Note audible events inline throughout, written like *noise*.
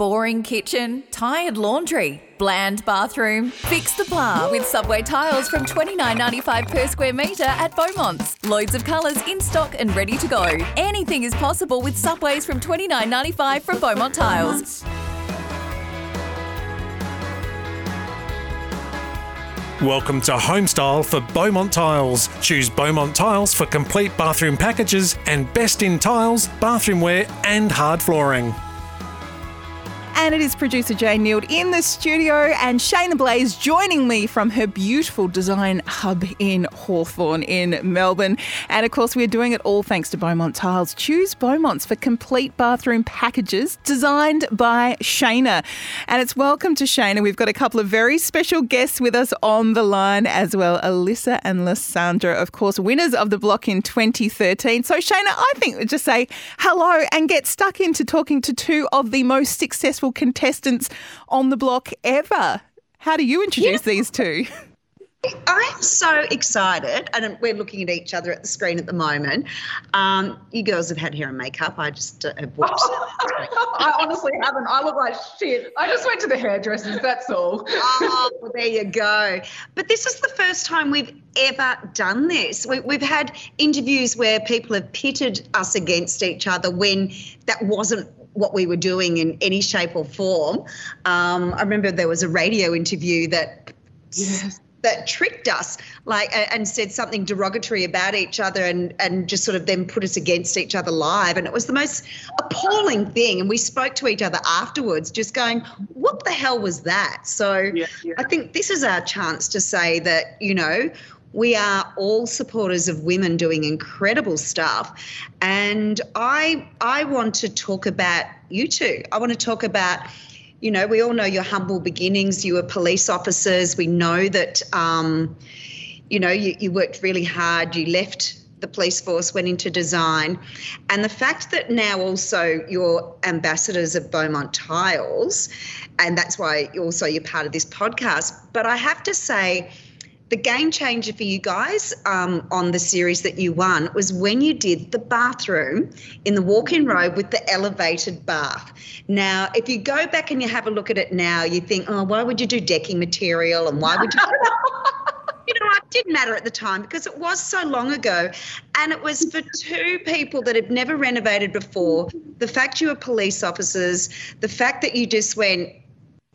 Boring kitchen, tired laundry, bland bathroom. Fix the pla with Subway tiles from $29.95 per square metre at Beaumont's. Loads of colours in stock and ready to go. Anything is possible with Subways from $29.95 from Beaumont Tiles. Welcome to Homestyle for Beaumont Tiles. Choose Beaumont Tiles for complete bathroom packages and best in tiles, bathroomware, and hard flooring. And it is producer Jane Nield in the studio and Shaynna Blaze joining me from her beautiful design hub in Hawthorn in Melbourne. And of course, we're doing it all thanks to Beaumont Tiles. Choose Beaumont's for complete bathroom packages designed by Shaynna. And it's welcome to Shaynna. We've got a couple of very special guests with us on the line as well Alisa and Lysandra, of course, winners of the block in 2013. So, Shaynna, I think we'll just say hello and get stuck into talking to two of the most successful contestants on the block ever. How do you introduce yeah. these two? *laughs* I'm so excited, and we're looking at each other at the screen at the moment. Um, you girls have had hair and makeup. I just uh, have watched. *laughs* I honestly haven't. I look like shit. I just went to the hairdressers. That's all. *laughs* oh, well, there you go. But this is the first time we've ever done this. We, we've had interviews where people have pitted us against each other when that wasn't what we were doing in any shape or form. Um, I remember there was a radio interview that. Yes. That tricked us, like, and said something derogatory about each other, and and just sort of then put us against each other live, and it was the most appalling thing. And we spoke to each other afterwards, just going, "What the hell was that?" So, yeah, yeah. I think this is our chance to say that you know we are all supporters of women doing incredible stuff. And i i want to talk about you two. I want to talk about you know we all know your humble beginnings. You were police officers. We know that um, you know you, you worked really hard. You left the police force went into design. And the fact that now also you're ambassadors of beaumont tiles and that's why also you're part of this podcast. But i have to say the game changer for you guys um, on the series that you won was when you did the bathroom in the walk-in robe with the elevated bath. Now, if you go back and you have a look at it now, you think, oh, why would you do decking material and why would you? *laughs* you know, it didn't matter at the time because it was so long ago. And it was for two people that had never renovated before. The fact you were police officers, the fact that you just went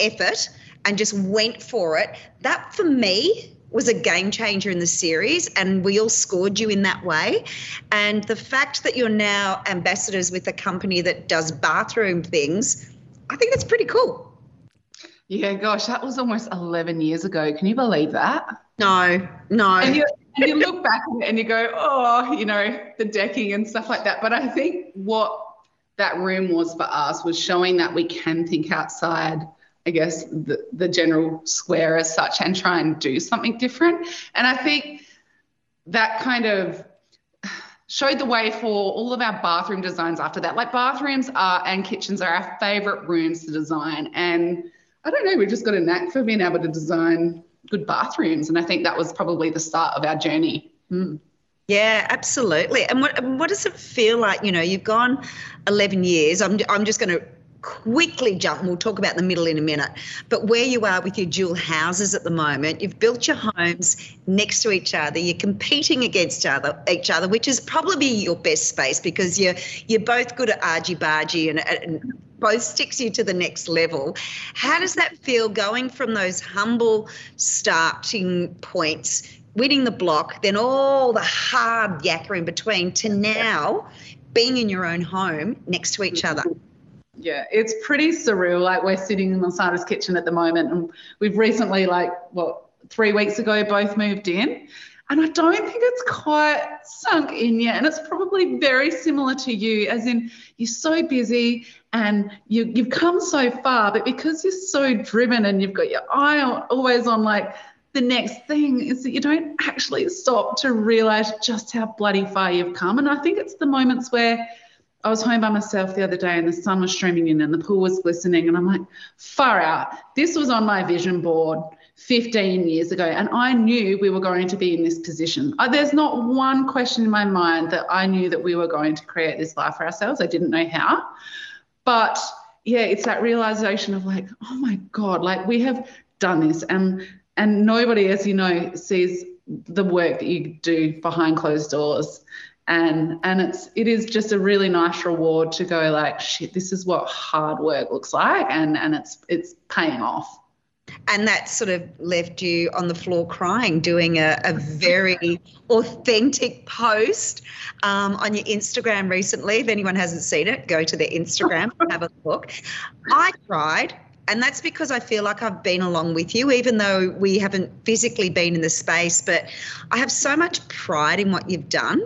effort and just went for it, that for me was a game changer in the series, and we all scored you in that way. And the fact that you're now ambassadors with a company that does bathroom things, I think that's pretty cool. Yeah, gosh, that was almost 11 years ago. Can you believe that? No, no. And you, and you look back and you go, oh, you know, the decking and stuff like that. But I think what that room was for us was showing that we can think outside I guess, the, the general square as such and try and do something different. And I think that kind of showed the way for all of our bathroom designs after that. Like bathrooms are and kitchens are our favorite rooms to design. And I don't know, we've just got a knack for being able to design good bathrooms. And I think that was probably the start of our journey. Mm. Yeah, absolutely. And what what does it feel like? You know, you've gone 11 years. I'm I'm just going to quickly jump, and we'll talk about the middle in a minute, but where you are with your dual houses at the moment, you've built your homes next to each other, you're competing against other, each other, which is probably your best space because you're you're both good at argy bargy and, and both sticks you to the next level. How does that feel going from those humble starting points, winning the block, then all the hard yakker in between to now being in your own home next to each other? Yeah, it's pretty surreal. Like we're sitting in Lysandra's kitchen at the moment, and we've recently, like, what, three weeks ago, both moved in. And I don't think it's quite sunk in yet. And it's probably very similar to you, as in you're so busy and you, you've come so far, but because you're so driven and you've got your eye always on like the next thing, is that you don't actually stop to realize just how bloody far you've come. And I think it's the moments where I was home by myself the other day and the sun was streaming in and the pool was glistening. And I'm like, far out. This was on my vision board 15 years ago. And I knew we were going to be in this position. There's not one question in my mind that I knew that we were going to create this life for ourselves. I didn't know how. But yeah, it's that realization of like, oh my God, like we have done this and and nobody, as you know, sees the work that you do behind closed doors. And and it's it is just a really nice reward to go like, shit, this is what hard work looks like and and it's it's paying off and that sort of left you on the floor crying, doing a, a very authentic post um, on your Instagram recently. If anyone hasn't seen it, go to their Instagram, and have a look. I cried. And that's because I feel like I've been along with you, even though we haven't physically been in the space. But I have so much pride in what you've done.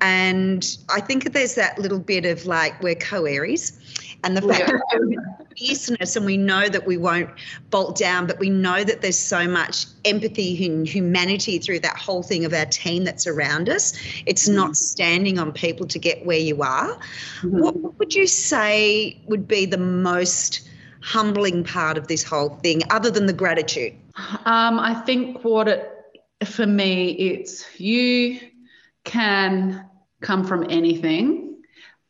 And I think there's that little bit of like, we're co Aries and the fact that fierceness and we know that we won't bolt down but we know that there's so much empathy and humanity through that whole thing of our team that's around us it's mm-hmm. not standing on people to get where you are mm-hmm. what would you say would be the most humbling part of this whole thing other than the gratitude um, i think what it for me it's you can come from anything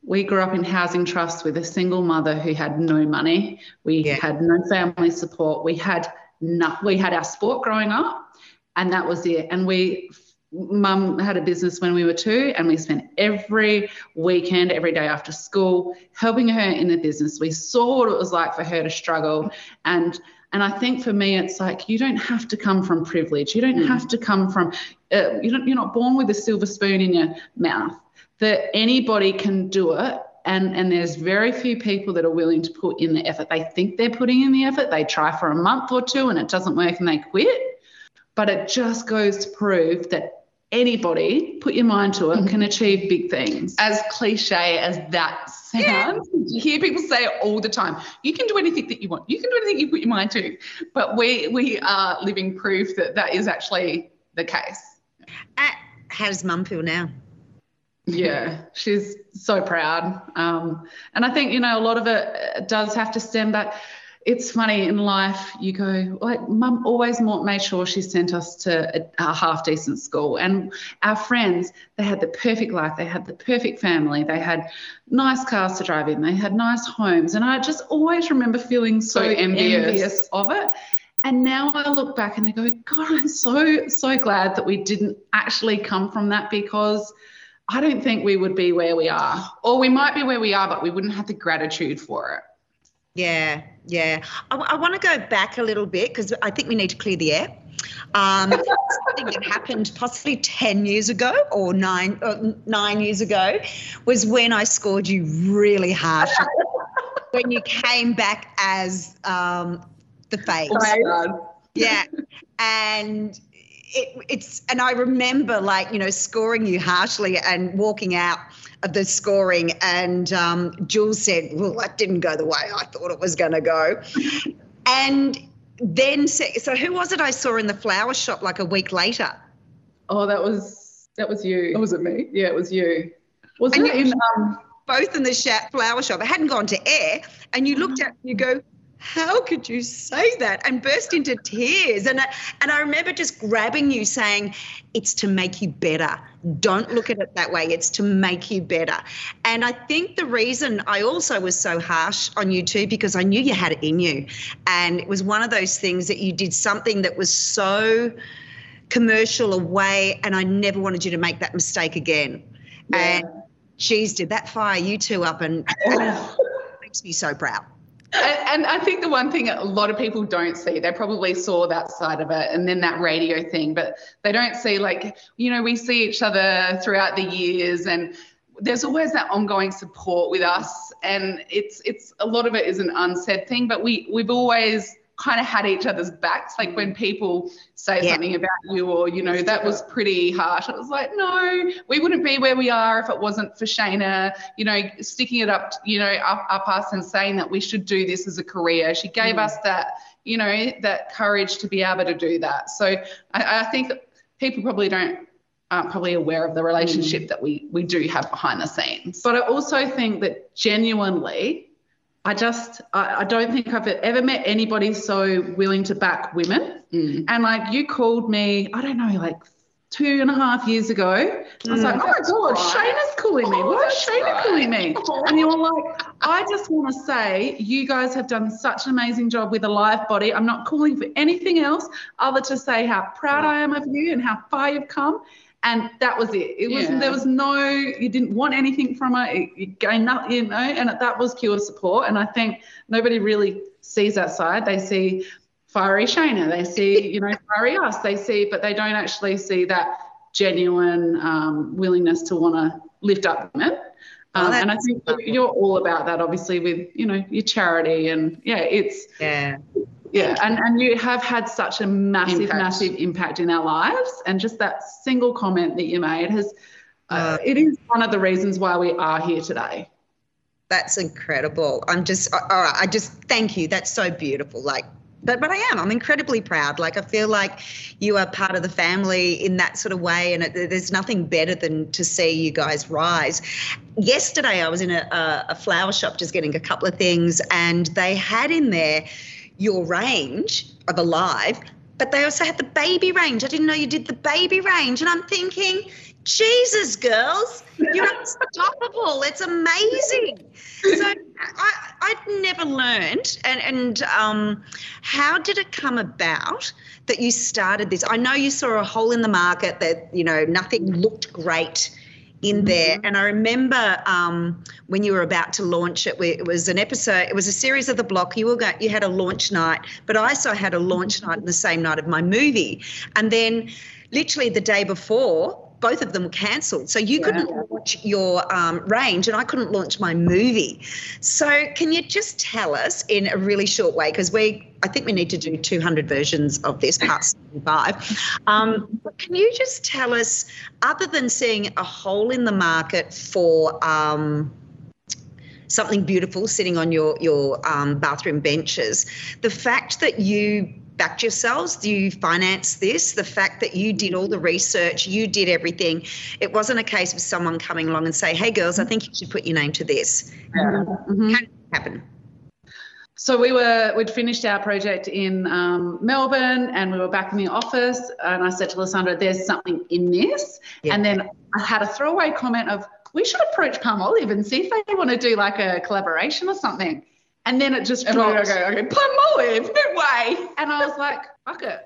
we grew up in housing trusts with a single mother who had no money. We yeah. had no family support. We had no, we had our sport growing up, and that was it. And we, mum had a business when we were two, and we spent every weekend, every day after school, helping her in the business. We saw what it was like for her to struggle, and and I think for me, it's like you don't have to come from privilege. You don't mm. have to come from, uh, you don't, you're not born with a silver spoon in your mouth that anybody can do it and and there's very few people that are willing to put in the effort they think they're putting in the effort they try for a month or two and it doesn't work and they quit but it just goes to prove that anybody put your mind to it can mm-hmm. achieve big things as cliche as that sounds yeah. you hear people say it all the time you can do anything that you want you can do anything you put your mind to but we we are living proof that that is actually the case uh, how does mum feel now yeah, she's so proud. Um, and I think, you know, a lot of it does have to stem back. It's funny in life, you go, like, mum always made sure she sent us to a, a half decent school. And our friends, they had the perfect life, they had the perfect family, they had nice cars to drive in, they had nice homes. And I just always remember feeling so, so envious. envious of it. And now I look back and I go, God, I'm so, so glad that we didn't actually come from that because I don't think we would be where we are. Or we might be where we are, but we wouldn't have the gratitude for it. Yeah, yeah. I, I want to go back a little bit because I think we need to clear the air. Um, *laughs* something that happened possibly 10 years ago or nine, uh, nine years ago was when I scored you really harsh. *laughs* when you came back as um, the face. Yeah. And it, it's and I remember like you know scoring you harshly and walking out the scoring, and um, Jules said, "Well, that didn't go the way I thought it was going to go," and then so who was it I saw in the flower shop like a week later? Oh, that was that was you. Oh, was it me? Yeah, it was you. Was and it in um, both in the flower shop? It hadn't gone to air, and you looked at you go, how could you say that and burst into tears and I, and I remember just grabbing you saying it's to make you better don't look at it that way. It's to make you better. And I think the reason I also was so harsh on you too because I knew you had it in you. And it was one of those things that you did something that was so commercial away and I never wanted you to make that mistake again. Yeah. and geez did that fire you two up and, *laughs* and makes me so proud and, I think the one thing a lot of people don't see, they probably saw that side of it and then that radio thing, but they don't see, like, you know, we see each other throughout the years and there's always that ongoing support with us. And it's, it's a lot of it is an unsaid thing, but we, we've always kind of had each other's backs. Like when people say yeah. something about you, or you know, that was pretty harsh. It was like, no, we wouldn't be where we are if it wasn't for Shaynna, you know, sticking it up, you know, up, up us and saying that we should do this as a career. She gave mm. us that, you know, that courage to be able to do that. So I, I think people probably don't aren't probably aware of the relationship mm. that we we do have behind the scenes. But I also think that genuinely I just I, I, don't think I've ever met anybody so willing to back women. Mm. And like you called me, I don't know, like two and a half years ago. I was like, oh my God, Shaynna's calling me. Why is Shaynna calling me? *laughs* And you were like, I just want to say, you guys have done such an amazing job with Alive Body. I'm not calling for anything else other to say how proud I am of you and how far you've come. And that was it. It was Yeah. there was no you didn't want anything from it. You gained nothing, you know, and that was pure support. And I think nobody really sees that side. They see fiery Shaynna, They see, you know, *laughs* fiery us. They see, but they don't actually see that genuine um, willingness to want to lift up women. Oh, Um, and I think you're all about that, obviously, with you know your charity and yeah, it's Yeah. Yeah, and and you have had such a massive, Impact. massive impact in our lives, and just that single comment that you made has. Uh, Uh, it is one of the reasons why we are here today. That's incredible. I'm just, all right. I just thank you. That's so beautiful. Like, but, but I am. I'm incredibly proud. Like, I feel like you are part of the family in that sort of way. And it, there's nothing better than to see you guys rise. Yesterday, I was in a, a, a flower shop just getting a couple of things, and they had in there your range of Alive, but they also had the baby range. I didn't know you did the baby range. And I'm thinking, Jesus, girls, you're unstoppable. It's amazing. So I, I'd never learned. And, and um, how did it come about that you started this? I know you saw a hole in the market that, you know, nothing looked great in there. And I remember um, when you were about to launch it, it was an episode, it was a series of the block. You were going, you had a launch night, but I also had a launch night on the same night of my movie. And then literally the day before, both of them were cancelled. So you couldn't launch your um, range and I couldn't launch my movie. So can you just tell us in a really short way, because we, I think we need to do 200 versions of this, part 75. Um, can you just tell us, other than seeing a hole in the market for um, something beautiful sitting on your your um, bathroom benches. The fact that you backed yourselves, Do you financed this, the fact that you did all the research, you did everything. It wasn't a case of someone coming along and say, "Hey, girls, I think you should put your name to this." Mhm. Can happen. So we were we'd finished our project in um, Melbourne, and we were back in the office. And I said to Lysandra, "There's something in this." Yeah. And then I had a throwaway comment of, "We should approach Palmolive and see if they want to do like a collaboration or something." And then it just And dropped. go, okay, Olive, no way. And I was like, "Fuck it."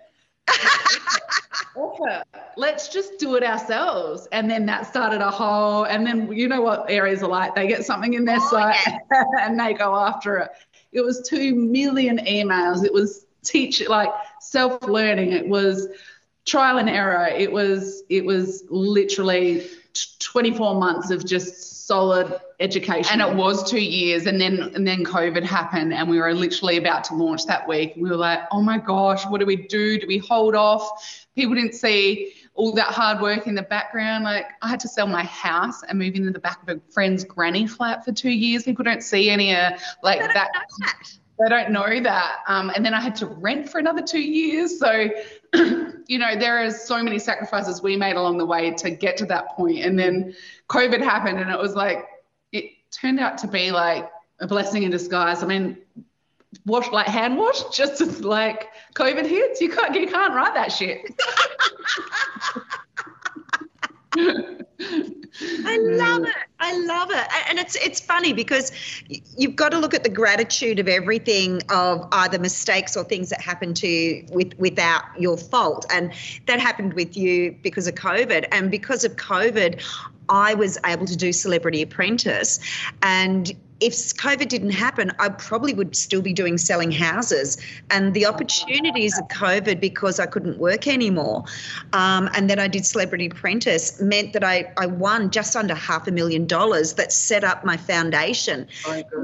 Let's just do it ourselves. And then that started a whole, and then you know what Aries are like. They get something in their Oh, site yeah. *laughs* and they go after it. It was two million emails. It was teach like self-learning. It was trial and error. It was it was literally t- 24 months of just solid education. And it was two years, and then and then COVID happened, and we were literally about to launch that week. We were like, oh my gosh, what do we do? Do we hold off? People didn't see all that hard work in the background. Like I had to sell my house and move into the back of a friend's granny flat for two years. People don't see any uh, like I that. They don't know that. Um, and then I had to rent for another two years. So, *clears throat* you know, there is so many sacrifices we made along the way to get to that point. And then COVID happened, and it was like it turned out to be like a blessing in disguise. I mean, wash like hand wash, *laughs* just as like COVID hits, you can't you can't write that shit. *laughs* I love it. I love it. And it's it's funny because you've got to look at the gratitude of everything of either mistakes or things that happen to you with without your fault. And that happened with you because of COVID. And because of COVID, I was able to do Celebrity Apprentice. And if COVID didn't happen, I probably would still be doing selling houses. And the opportunities of COVID, because I couldn't work anymore, um, and then I did Celebrity Apprentice, meant that I, I won just under half a million dollars that set up my foundation.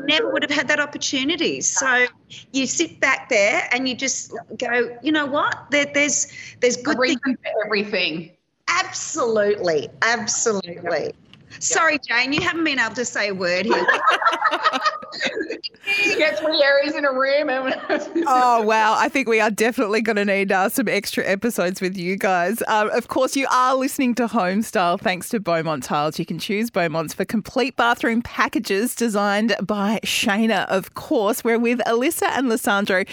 Never would have had that opportunity. So you sit back there and you just go, you know what? There, there's there's good things. everything. Absolutely, absolutely. Sorry, Jane, you haven't been able to say a word here. *laughs* you get three areas in a room. Oh, wow. I think we are definitely going to need uh, some extra episodes with you guys. Um, of course, you are listening to Homestyle thanks to Beaumont Tiles. You can choose Beaumont's for complete bathroom packages designed by Shaynna, of course. We're with Alisa and Lysandra.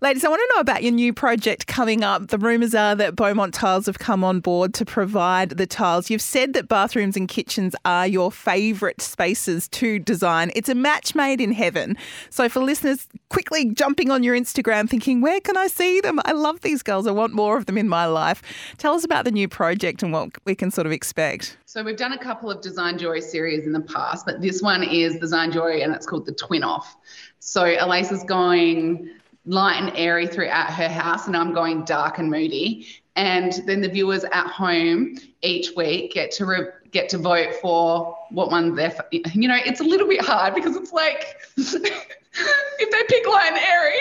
Ladies, I want to know about your new project coming up. The rumours are that Beaumont Tiles have come on board to provide the tiles. You've said that bathrooms and kitchens are your favourite spaces to design. It's a match made in heaven. So, for listeners quickly jumping on your Instagram thinking, where can I see them? I love these girls. I want more of them in my life. Tell us about the new project and what we can sort of expect. So, we've done a couple of Design Joy series in the past, but this one is Design Joy and it's called the Twin Off. So, Elise is going light and airy throughout her house, and I'm going dark and moody. And then the viewers at home each week get to re- get to vote for what one they're. You know, it's a little bit hard because it's like *laughs* if they pick and airy,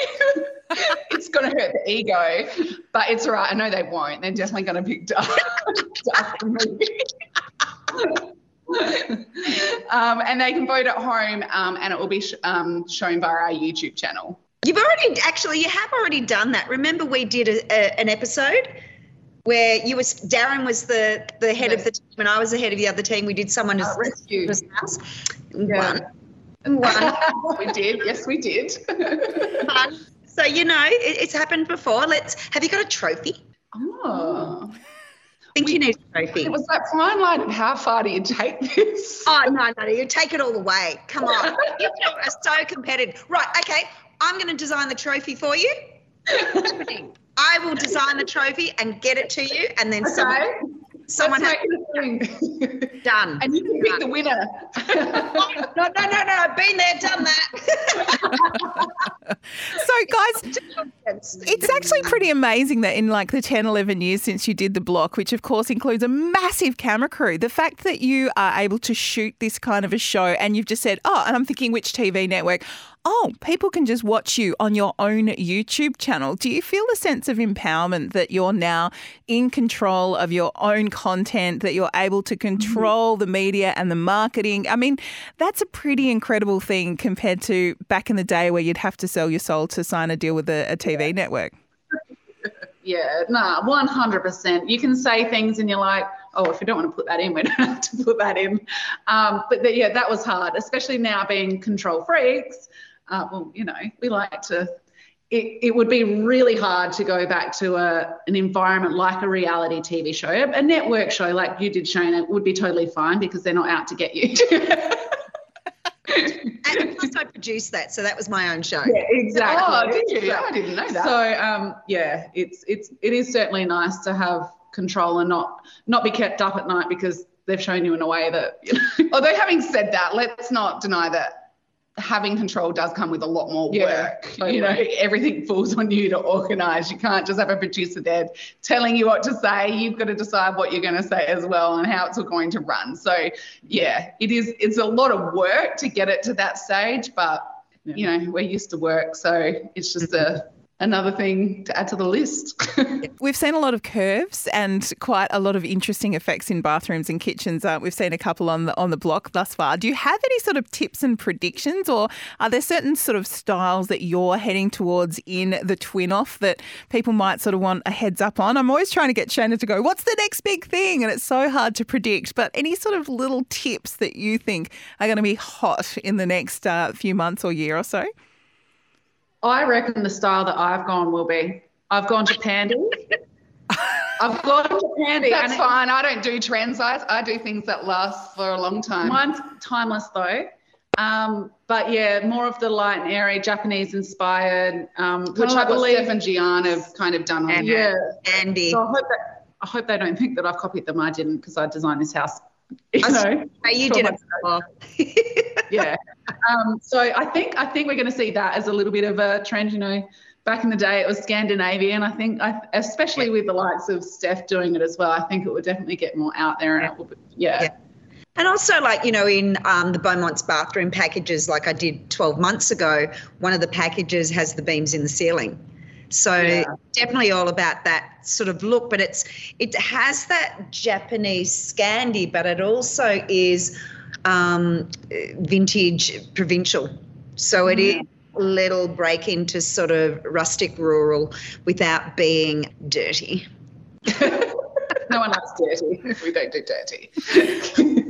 *laughs* it's going to hurt the ego. But it's all right. I know they won't. They're definitely going to pick dark, *laughs* dark um, and they can vote at home, um, and it will be sh- um, shown via our YouTube channel. You've already actually you have already done that. Remember we did a, a, an episode where you was Darren was the the head yes. of the team and I was the head of the other team. We did someone uh, rescue house. Yeah. One. One. *laughs* we did. Yes, we did. *laughs* So you know it, it's happened before. Let's. Have you got a trophy? Oh. I think we, you need a trophy. It was that fine line how far do you take this? Oh no, no, you take it all the way. Come on, you *laughs* are so competitive. Right, okay. I'm going to design the trophy for you. I will design the trophy and get it to you, and then okay. someone, someone has done. And you can pick the winner. *laughs* no, no, no, no. I've been there, done that. *laughs* so, guys, it's actually pretty amazing that in like the 10, 11 years since you did the block, which of course includes a massive camera crew, the fact that you are able to shoot this kind of a show and you've just said, oh, and I'm thinking which TV network? Oh, people can just watch you on your own YouTube channel. Do you feel a sense of empowerment that you're now in control of your own content, that you're able to mm-hmm. control the media and the marketing? I mean, that's a pretty incredible thing compared to back in the day where you'd have to sell your soul to sign a deal with a, a TV yeah. network. *laughs* Yeah, nah, 100%. You can say things and you're like, oh, if you don't want to put that in, we *laughs* don't have to put that in. Um, but the, yeah, that was hard, especially now being control freaks uh, well, you know, we like to. It, it would be really hard to go back to a, an environment like a reality TV show, a network show like you did, Shaynna, would be totally fine because they're not out to get you. *laughs* and plus, I produced that, so that was my own show. Yeah, exactly. Oh, did you? Yeah, I didn't know that. So, um, yeah, it's it's it is certainly nice to have control and not not be kept up at night because they've shown you in a way that. You know. *laughs* Although, having said that, let's not deny that having control does come with a lot more yeah, work. Totally. You know, everything falls on you to organize. You can't just have a producer there telling you what to say. You've got to decide what you're going to say as well and how it's all going to run. So yeah, it is it's a lot of work to get it to that stage, but yeah. you know, we're used to work, so it's just a another thing to add to the list. *laughs* we've seen a lot of curves and quite a lot of interesting effects in bathrooms and kitchens. Uh, we've seen a couple on the on the block thus far. Do you have any sort of tips and predictions, or are there certain sort of styles that you're heading towards in the twin off that people might sort of want a heads up on? I'm always trying to get Shaynna to go, "What's the next big thing?" and it's so hard to predict. But any sort of little tips that you think are going to be hot in the next uh, few months or year or so? I reckon the style that I've gone will be I've gone to Pandy. *laughs* I've gone to Pandy. That's fine. I don't do trend size. I do things that last for a long time. Mine's timeless though. Um, but yeah, more of the light and airy, Japanese inspired, um, which I believe Steph and Gian have kind of done on Yeah, Andy. So I hope that I hope they don't think that I've copied them. I didn't because I designed this house. *laughs* You know, you did it. *laughs* yeah. Um, so I think I think we're going to see that as a little bit of a trend. You know, back in the day it was Scandinavian. I think, I, especially with the likes of Steph doing it as well, I think it would definitely get more out there, and it will, be, yeah. yeah. And also, like, you know, in um, the Beaumont's bathroom packages, like I did 12 months ago, one of the packages has the beams in the ceiling. So yeah. definitely all about that sort of look, but it's it has that Japanese Scandi, but it also is um, vintage provincial. So it is a little break into sort of rustic rural without being dirty. *laughs* no one likes dirty. We don't do dirty. *laughs*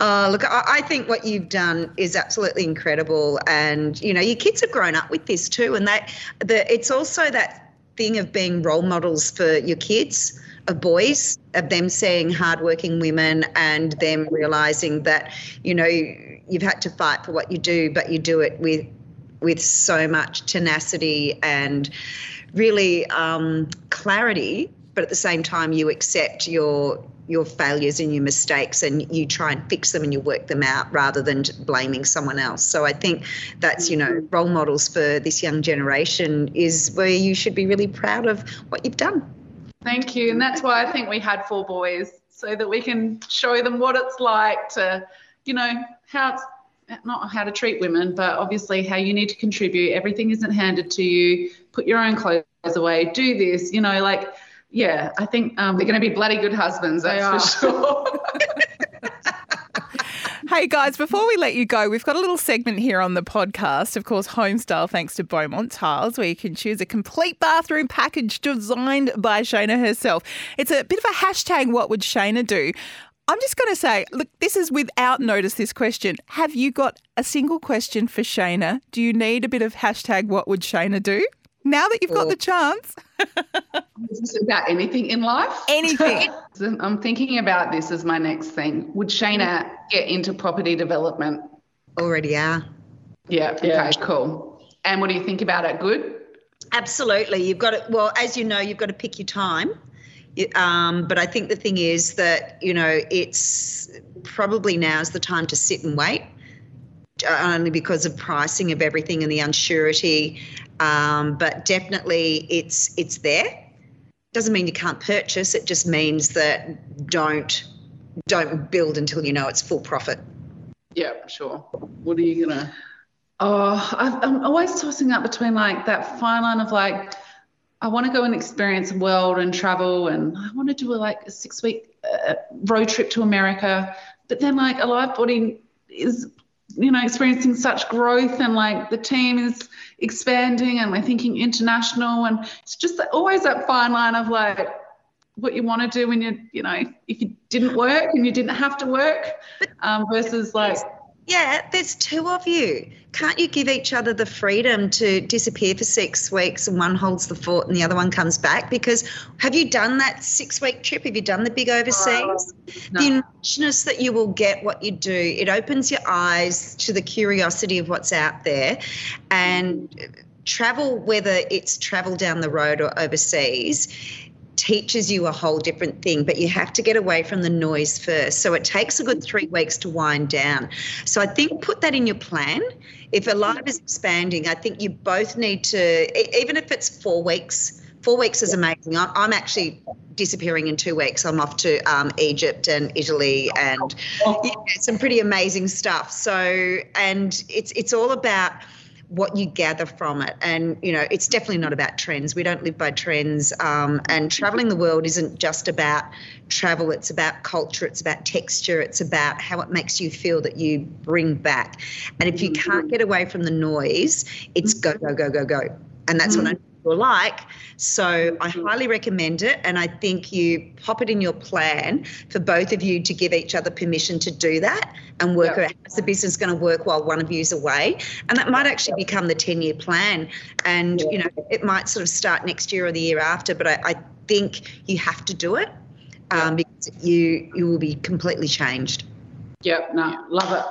Uh, look, I, I think what you've done is absolutely incredible, and you know your kids have grown up with this too, and that the it's also that thing of being role models for your kids of boys of them seeing hardworking women and them realizing that you know you've had to fight for what you do, but you do it with with so much tenacity and really um, clarity. But at the same time, you accept your your failures and your mistakes and you try and fix them and you work them out rather than blaming someone else. So I think that's, you know, mm-hmm. role models for this young generation is where you should be really proud of what you've done. Thank you. And that's why I think we had four boys so that we can show them what it's like to, you know, how it's not how to treat women, but obviously how you need to contribute. Everything isn't handed to you. Put your own clothes away. Do this. You know, like yeah, I think um, they're going to be bloody good husbands. That's for sure. *laughs* Hey guys, before we let you go, we've got a little segment here on the podcast. Of course, Homestyle, thanks to Beaumont Tiles, where you can choose a complete bathroom package designed by Shaynna herself. It's a bit of a hashtag, what would Shaynna do? I'm just going to say, look, this is without notice, this question. Have you got a single question for Shaynna? Do you need a bit of hashtag, what would Shaynna do? Now that you've got the chance. *laughs* Is this about anything in life? Anything. *laughs* I'm thinking about this as my next thing. Would Shaynna get into property development? Already are. Yeah. Okay. Cool. And what do you think about it? Good. Absolutely. You've got to, well, as you know, you've got to pick your time. Um, but I think the thing is that, you know, it's probably now is the time to sit and wait only because of pricing of everything and the unsurety. Um, but definitely, it's it's there. Doesn't mean you can't purchase. It just means that don't don't build until you know it's full profit. Yeah, sure. What are you gonna? Oh, I'm always tossing up between like that fine line of like, I want to go and experience the world and travel, and I want to do a, like a six week uh, road trip to America. But then like Alive Body is you know experiencing such growth and like the team is expanding and we're thinking international and it's just always that fine line of like what you want to do when you you know if you didn't work and you didn't have to work um, versus like yeah, there's two of you. Can't you give each other the freedom to disappear for six weeks and one holds the fort and the other one comes back? Because have you done that six week trip? Have you done the big overseas? no. The enrichness that you will get what you do, it opens your eyes to the curiosity of what's out there. And travel, whether it's travel down the road or overseas, teaches you a whole different thing, but you have to get away from the noise first. So it takes a good three weeks to wind down. So I think put that in your plan. If a Alive is expanding, I think you both need to, even if it's four weeks, four weeks is amazing. I'm actually disappearing in two weeks. I'm off to um, Egypt and Italy and yeah, some pretty amazing stuff. So, and it's it's all about what you gather from it. And, you know, it's definitely not about trends. We don't live by trends. Um, and traveling the world isn't just about travel, it's about culture, it's about texture, it's about how it makes you feel that you bring back. And if you can't get away from the noise, it's go, go, go, go, go. And that's what I people like. So I highly recommend it. And I think you pop it in your plan for both of you to give each other permission to do that and work out how the business going to work while one of you's away. And that might actually become the 10 year plan. And, you know, it might sort of start next year or the year after, but I, I think you have to do it um, because you, you will be completely changed. Yep, no, love it.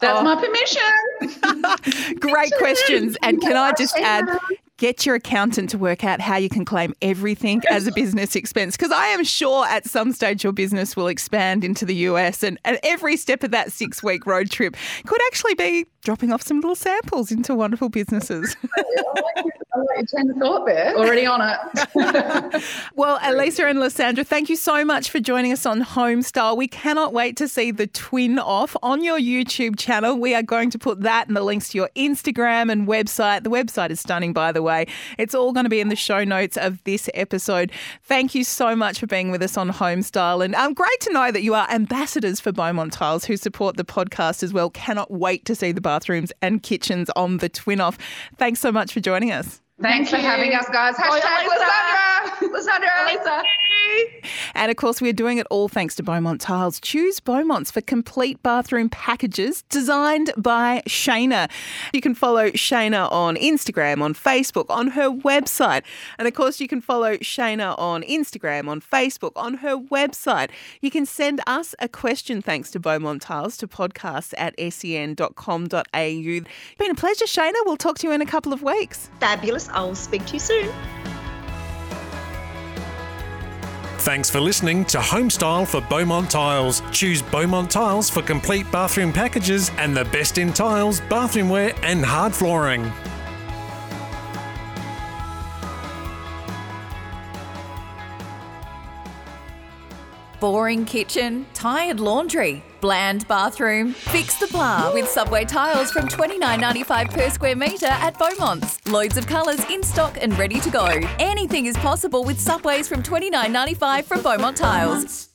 That's oh. my permission. *laughs* Great questions. And can I just add, get your accountant to work out how you can claim everything as a business expense because I am sure at some stage your business will expand into the US and, and every step of that six week road trip could actually be dropping off some little samples into wonderful businesses. I like your train of thought there. Already on it. well, Alisa and Lysandra, thank you so much for joining us on Homestyle. We cannot wait to see the twin off on your YouTube channel. We are going to put that and the links to your Instagram and website. The website is stunning, by the way away. It's all going to be in the show notes of this episode. Thank you so much for being with us on Homestyle. And um, great to know that you are ambassadors for Beaumont Tiles who support the podcast as well. Cannot wait to see the bathrooms and kitchens on the Twin Off. Thanks so much for joining us. Thanks for you. having us, guys. Oh, Hashtag Lysandra. Lysandra. Lisa. And of course, we're doing it all thanks to Beaumont Tiles. Choose Beaumont's for complete bathroom packages designed by Shaynna. You can follow Shaynna on Instagram, on Facebook, on her website. And of course, you can follow Shaynna on Instagram, on Facebook, on her website. You can send us a question thanks to Beaumont Tiles to podcasts at sen.com.au. Been a pleasure, Shaynna. We'll talk to you in a couple of weeks. Fabulous. I'll speak to you soon. Thanks for listening to Homestyle for Beaumont Tiles. Choose Beaumont Tiles for complete bathroom packages and the best in tiles, bathroomware, and hard flooring. Boring kitchen, tired laundry, bland bathroom. Fix the blah with Subway tiles from $29.95 per square metre at Beaumont's. Loads of colours in stock and ready to go. Anything is possible with Subways from $29.95 from Beaumont Tiles.